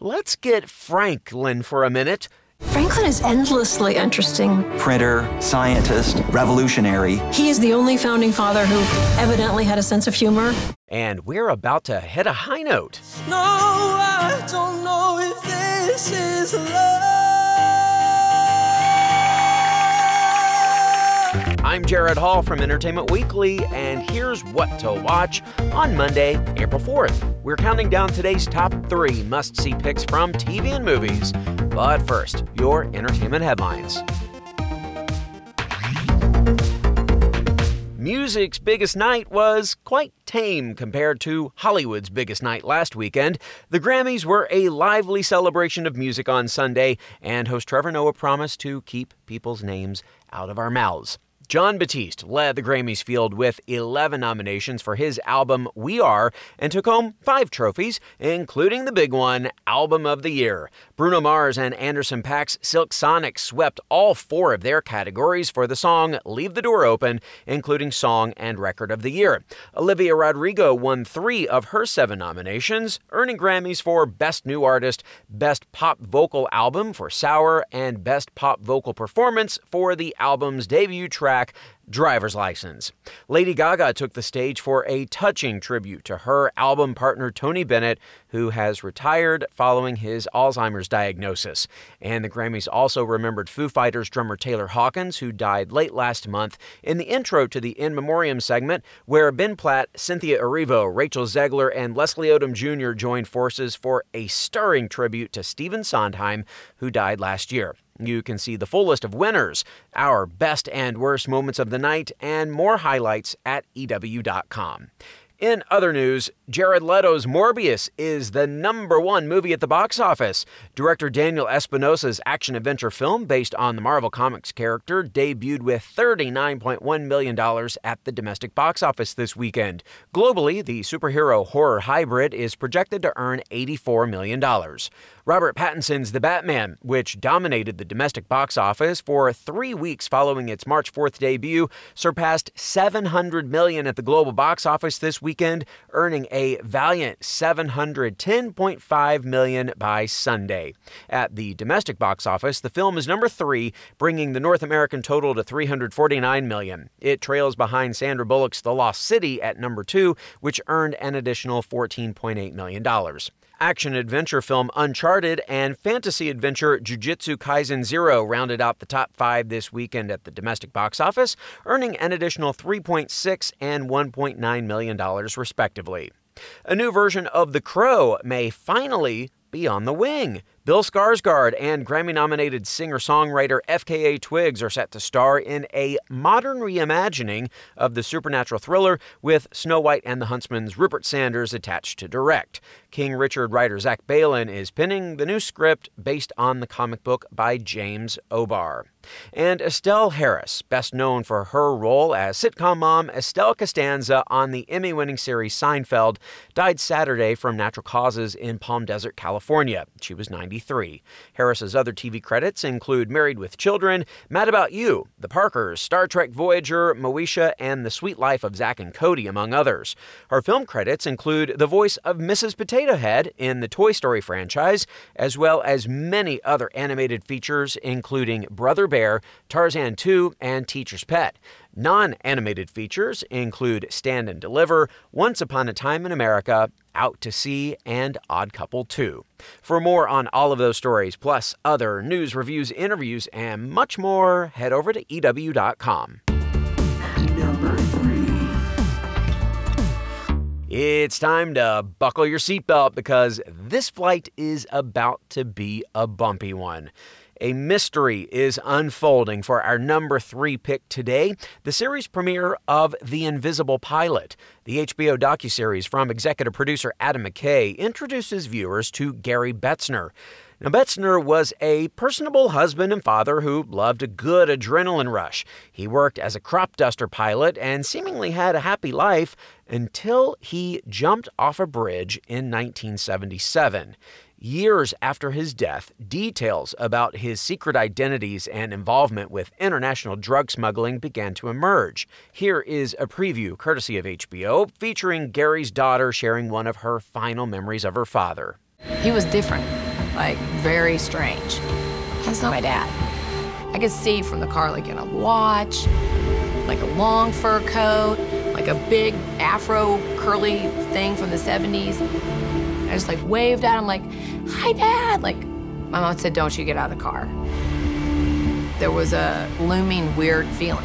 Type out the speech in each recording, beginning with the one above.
Let's get Franklin for a minute. Franklin is endlessly interesting. Printer, scientist, revolutionary. He is the only founding father who evidently had a sense of humor. And we're about to hit a high note. No, I don't know if this is love. I'm Jared Hall from Entertainment Weekly, and here's what to watch on Monday, April 4th. We're counting down today's top three must see picks from TV and movies. But first, your entertainment headlines. Music's biggest night was quite tame compared to Hollywood's biggest night last weekend. The Grammys were a lively celebration of music on Sunday, and host Trevor Noah promised to keep people's names out of our mouths. Jon Batiste led the Grammys field with 11 nominations for his album We Are and took home five trophies, including the big one, Album of the Year. Bruno Mars and Anderson .Paak's Silk Sonic swept all four of their categories for the song Leave the Door Open, including Song and Record of the Year. Olivia Rodrigo won three of her seven nominations, earning Grammys for Best New Artist, Best Pop Vocal Album for Sour, and Best Pop Vocal Performance for the album's debut track driver's license. Lady Gaga took the stage for a touching tribute to her album partner Tony Bennett, who has retired following his Alzheimer's diagnosis. And the Grammys also remembered Foo Fighters drummer Taylor Hawkins, who died late last month, in the intro to the In Memoriam segment, where Ben Platt, Cynthia Erivo, Rachel Zegler, and Leslie Odom Jr. joined forces for a stirring tribute to Stephen Sondheim, who died last year. You can see the full list of winners, our best and worst moments of the night, and more highlights at EW.com. In other news, Jared Leto's Morbius is the number one movie at the box office. Director Daniel Espinosa's action adventure film, based on the Marvel Comics character, debuted with $39.1 million at the domestic box office this weekend. Globally, the superhero horror hybrid is projected to earn $84 million. Robert Pattinson's The Batman, which dominated the domestic box office for three weeks following its March 4th debut, surpassed 700 million at the global box office this weekend, earning a valiant 710.5 million by Sunday. At the domestic box office, the film is number three, bringing the North American total to 349 million. It trails behind Sandra Bullock's The Lost City at number two, which earned an additional 14.8 million dollars action adventure film Uncharted and fantasy adventure Jujutsu Kaisen Zero rounded out the top five this weekend at the domestic box office, earning an additional 3.6 and 1.9 million dollars respectively. A new version of The Crow may finally be on the wing. Bill Skarsgård and Grammy nominated singer songwriter FKA Twigs are set to star in a modern reimagining of the supernatural thriller with Snow White and the Huntsman's Rupert Sanders attached to direct. King Richard writer Zach Baylin is penning the new script based on the comic book by James O'Barr. And Estelle Harris, best known for her role as sitcom mom Estelle Costanza on the Emmy winning series Seinfeld, died Saturday from natural causes in Palm Desert, California. She was 90. Harris's other TV credits include Married with Children, Mad About You, The Parkers, Star Trek Voyager, Moesha, and The Suite Life of Zack and Cody, among others. Her film credits include the voice of Mrs. Potato Head in the Toy Story franchise, as well as many other animated features, including Brother Bear, Tarzan 2, and Teacher's Pet. Non animated features include Stand and Deliver, Once Upon a Time in America, Out to Sea, and Odd Couple 2. For more on all of those stories, plus other news, reviews, interviews, and much more, head over to EW.com. It's time to buckle your seatbelt because this flight is about to be a bumpy one. A mystery is unfolding for our number three pick today the series premiere of The Invisible Pilot. The HBO docuseries from executive producer Adam McKay introduces viewers to Gary Betzner. Now, Betzner was a personable husband and father who loved a good adrenaline rush. He worked as a crop duster pilot and seemingly had a happy life until he jumped off a bridge in 1977. Years after his death, details about his secret identities and involvement with international drug smuggling began to emerge. Here is a preview, courtesy of HBO, featuring Gary's daughter sharing one of her final memories of her father. He was different. like very strange. That's not my dad. I could see from the car like in a watch, like a long fur coat, like a big afro curly thing from the 70s. I just like waved at him like, hi dad. Like my mom said, don't you get out of the car. There was a looming weird feeling.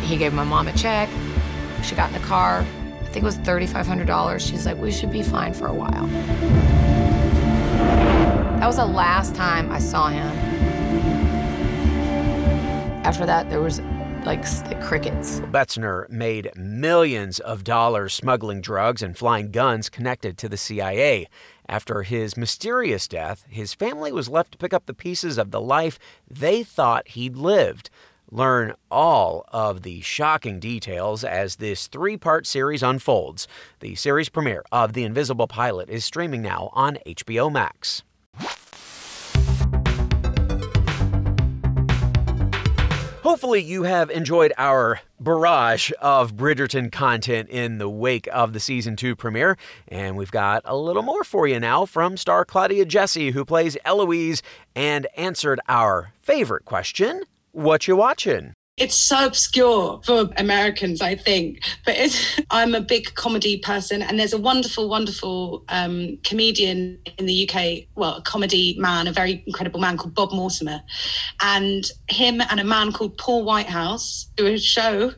He gave my mom a check. She got in the car. I think it was $3,500. She's like, we should be fine for a while. That was the last time I saw him. After that, there was like, crickets. Betzner made millions of dollars smuggling drugs and flying guns connected to the CIA. After his mysterious death, his family was left to pick up the pieces of the life they thought he'd lived. Learn all of the shocking details as this three part series unfolds. The series premiere of The Invisible Pilot is streaming now on HBO Max. Hopefully, you have enjoyed our barrage of Bridgerton content in the wake of the season two premiere. And we've got a little more for you now from star Claudia Jessie, who plays Eloise and answered our favorite question What you watching? It's so obscure for Americans, I think. But I'm a big comedy person, and there's a wonderful, wonderful um, comedian in the UK, well, a comedy man, a very incredible man called Bob Mortimer. And him and a man called Paul Whitehouse do a show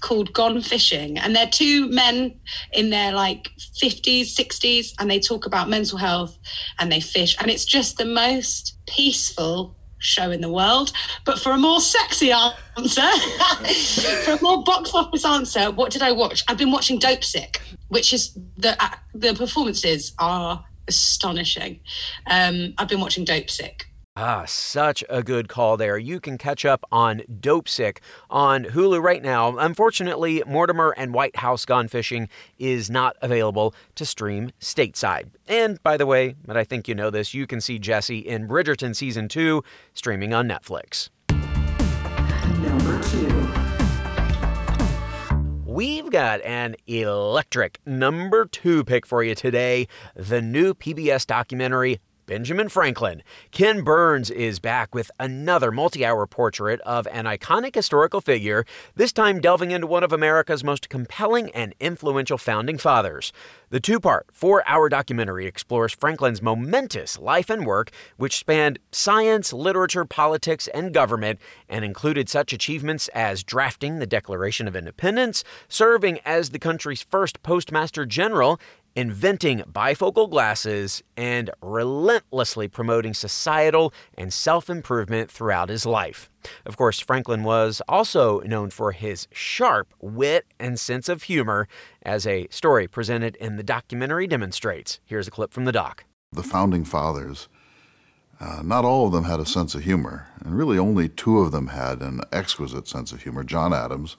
called Gone Fishing. And they're two men in their like 50s, 60s, and they talk about mental health and they fish. And it's just the most peaceful show in the world. But for a more sexy answer, for a more box office answer, what did I watch? I've been watching Dopesick, which is the uh, the performances are astonishing. Um, I've been watching Dopesick. Ah, such a good call there. You can catch up on Dopesick on Hulu right now. Unfortunately, Mortimer and Whitehouse Gone Fishing is not available to stream stateside. And by the way, but I think you know this, you can see Jessie in Bridgerton Season 2 streaming on Netflix. Number two. We've got an electric number two pick for you today the new PBS documentary Benjamin Franklin. Ken Burns is back with another multi hour portrait of an iconic historical figure, this time delving into one of America's most compelling and influential founding fathers. The two part, four hour documentary explores Franklin's momentous life and work, which spanned science, literature, politics, and government, and included such achievements as drafting the Declaration of Independence, serving as the country's first postmaster general, inventing bifocal glasses, and relentlessly promoting societal and self improvement throughout his life. Of course, Franklin was also known for his sharp wit and sense of humor, as a story presented in the documentary demonstrates. Here's a clip from the doc. The founding fathers, uh, not all of them had a sense of humor, and really only two of them had an exquisite sense of humor John Adams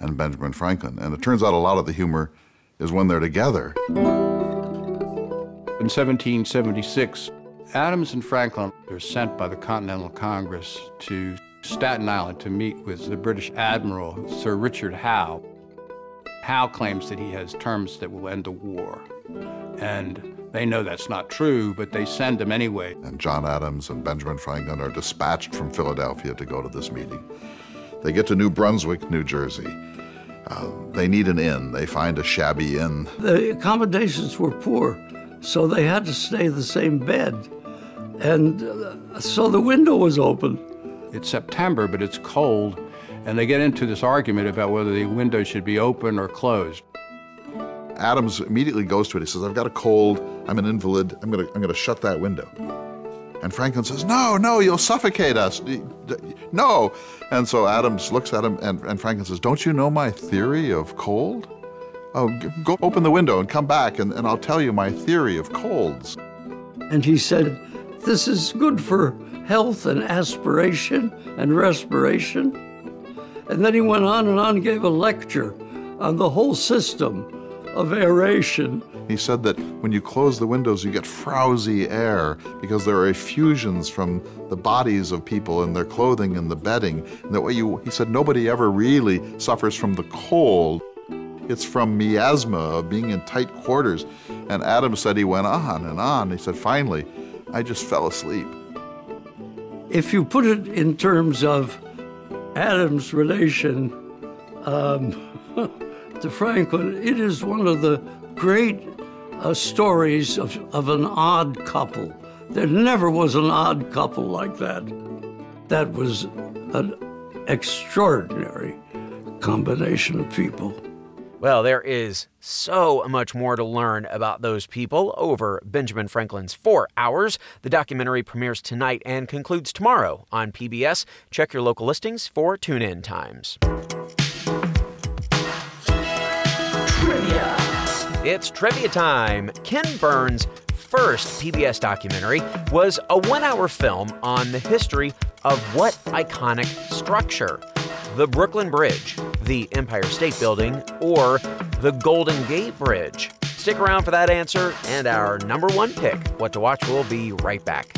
and Benjamin Franklin. And it turns out a lot of the humor is when they're together. In 1776, Adams and Franklin are sent by the Continental Congress to Staten Island to meet with the British Admiral Sir Richard Howe. Howe claims that he has terms that will end the war. And they know that's not true, but they send him anyway. And John Adams and Benjamin Franklin are dispatched from Philadelphia to go to this meeting. They get to New Brunswick, New Jersey. Uh, they need an inn. They find a shabby inn. The accommodations were poor, so they had to stay the same bed. And uh, so the window was open. It's September, but it's cold, and they get into this argument about whether the window should be open or closed. Adams immediately goes to it. He says, I've got a cold. I'm an invalid. I'm going to I'm going to shut that window. And Franklin says, No, no, you'll suffocate us. No. And so Adams looks at him, and, and Franklin says, Don't you know my theory of cold? Oh, go open the window and come back, and, and I'll tell you my theory of colds. And he said, This is good for health and aspiration and respiration. And then he went on and on and gave a lecture on the whole system of aeration. He said that when you close the windows, you get frowsy air because there are effusions from the bodies of people and their clothing and the bedding. And that way you, he said nobody ever really suffers from the cold. It's from miasma of being in tight quarters. And Adam said he went on and on. He said, finally, I just fell asleep. If you put it in terms of Adam's relation um, to Franklin, it is one of the great uh, stories of, of an odd couple. There never was an odd couple like that. That was an extraordinary combination of people. Well, there is so much more to learn about those people over Benjamin Franklin's four hours. The documentary premieres tonight and concludes tomorrow on PBS. Check your local listings for tune in times. It's trivia time. Ken Burns' first PBS documentary was a one hour film on the history of what iconic structure? The Brooklyn Bridge, the Empire State Building, or the Golden Gate Bridge? Stick around for that answer and our number one pick. What to watch will be right back.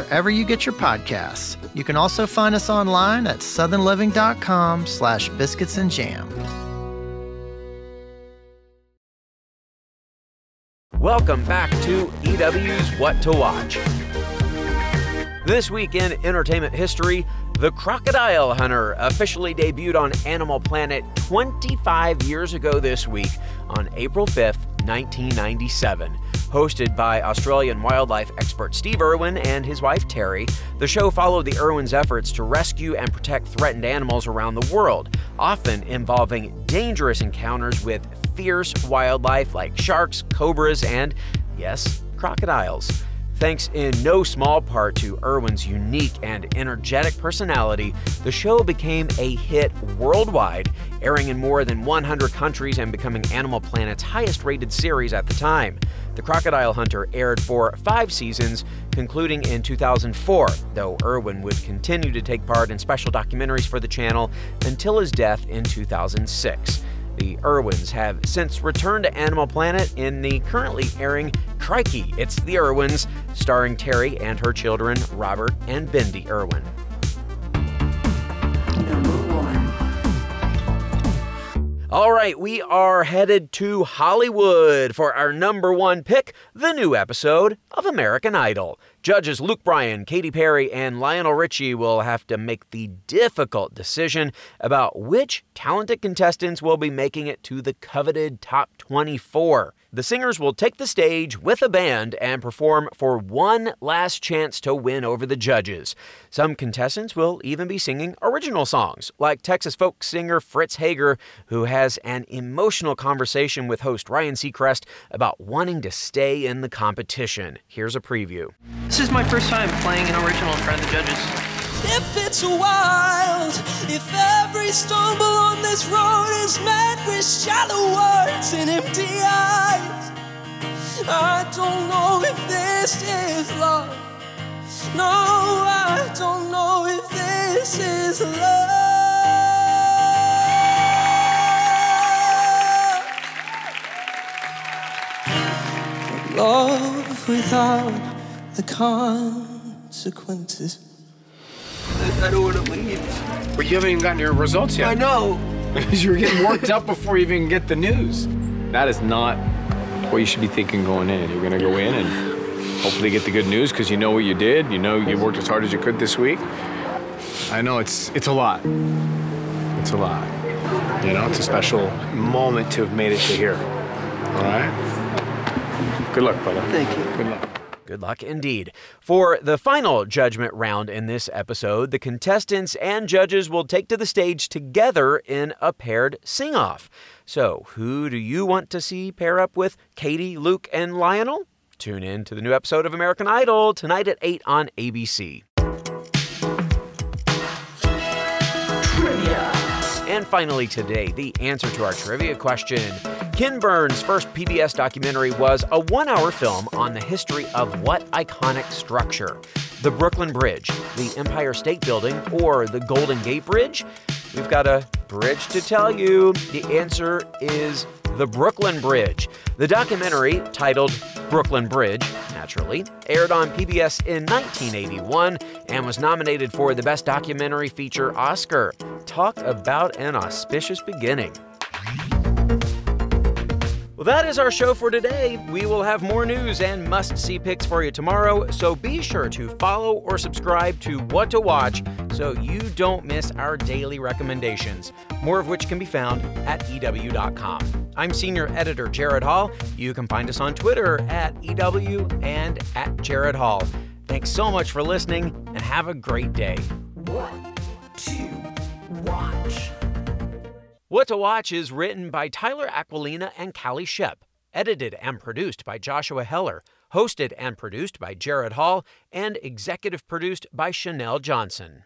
wherever you get your podcasts. You can also find us online at southernliving.com slash biscuits and jam. Welcome back to EW's What to Watch. This week in entertainment history, The Crocodile Hunter officially debuted on Animal Planet 25 years ago this week on April 5th, 1997. Hosted by Australian wildlife expert Steve Irwin and his wife Terri, the show followed the Irwins' efforts to rescue and protect threatened animals around the world, often involving dangerous encounters with fierce wildlife like sharks, cobras, and, yes, crocodiles. Thanks in no small part to Irwin's unique and energetic personality, the show became a hit worldwide, airing in more than 100 countries and becoming Animal Planet's highest rated series at the time. The Crocodile Hunter aired for five seasons, concluding in 2004, though Irwin would continue to take part in special documentaries for the channel until his death in 2006. The Irwins have since returned to Animal Planet in the currently airing Crikey, It's the Irwins, starring Terri and her children, Robert and Bindi Irwin. All right, we are headed to Hollywood for our number one pick the new episode of American Idol. Judges Luke Bryan, Katy Perry, and Lionel Richie will have to make the difficult decision about which talented contestants will be making it to the coveted top 24. The singers will take the stage with a band and perform for one last chance to win over the judges. Some contestants will even be singing original songs, like Texas folk singer Fritz Hager, who has an emotional conversation with host Ryan Seacrest about wanting to stay in the competition. Here's a preview. This is my first time playing an original in front of the judges. If it's wild, if every stumble on this road is met with shallow words and empty eyes, I don't know if this is love. No, I don't know if this is love. Love without the consequences. I don't want to leave. But you haven't even gotten your results yet. I know. Because you were getting worked up before you even get the news. That is not what you should be thinking going in. You're going to go in and hopefully get the good news because you know what you did. You know you worked as hard as you could this week. I know it's it's a lot. It's a lot. You know, it's a special moment to have made it to here. All right? Good luck, brother. Thank you. Good luck. Good luck indeed. For the final judgment round in this episode, the contestants and judges will take to the stage together in a paired sing off. So, who do you want to see pair up with Katy, Luke, and Lionel? Tune in to the new episode of American Idol tonight at 8 on ABC. Finally, today, the answer to our trivia question. Ken Burns' first PBS documentary was a one hour film on the history of what iconic structure? The Brooklyn Bridge, the Empire State Building, or the Golden Gate Bridge? We've got a bridge to tell you. The answer is the Brooklyn Bridge. The documentary, titled Brooklyn Bridge, naturally, aired on PBS in 1981 and was nominated for the Best Documentary Feature Oscar. Talk about an auspicious beginning. Well, that is our show for today. We will have more news and must see picks for you tomorrow, so be sure to follow or subscribe to What to Watch so you don't miss our daily recommendations, more of which can be found at EW.com. I'm Senior Editor Jared Hall. You can find us on Twitter at EW and at Jared Hall. Thanks so much for listening and have a great day. What to watch? What to Watch is written by Tyler Aquilina and Callie Shep, edited and produced by Joshua Heller, hosted and produced by Jared Hall, and executive produced by Chanel Johnson.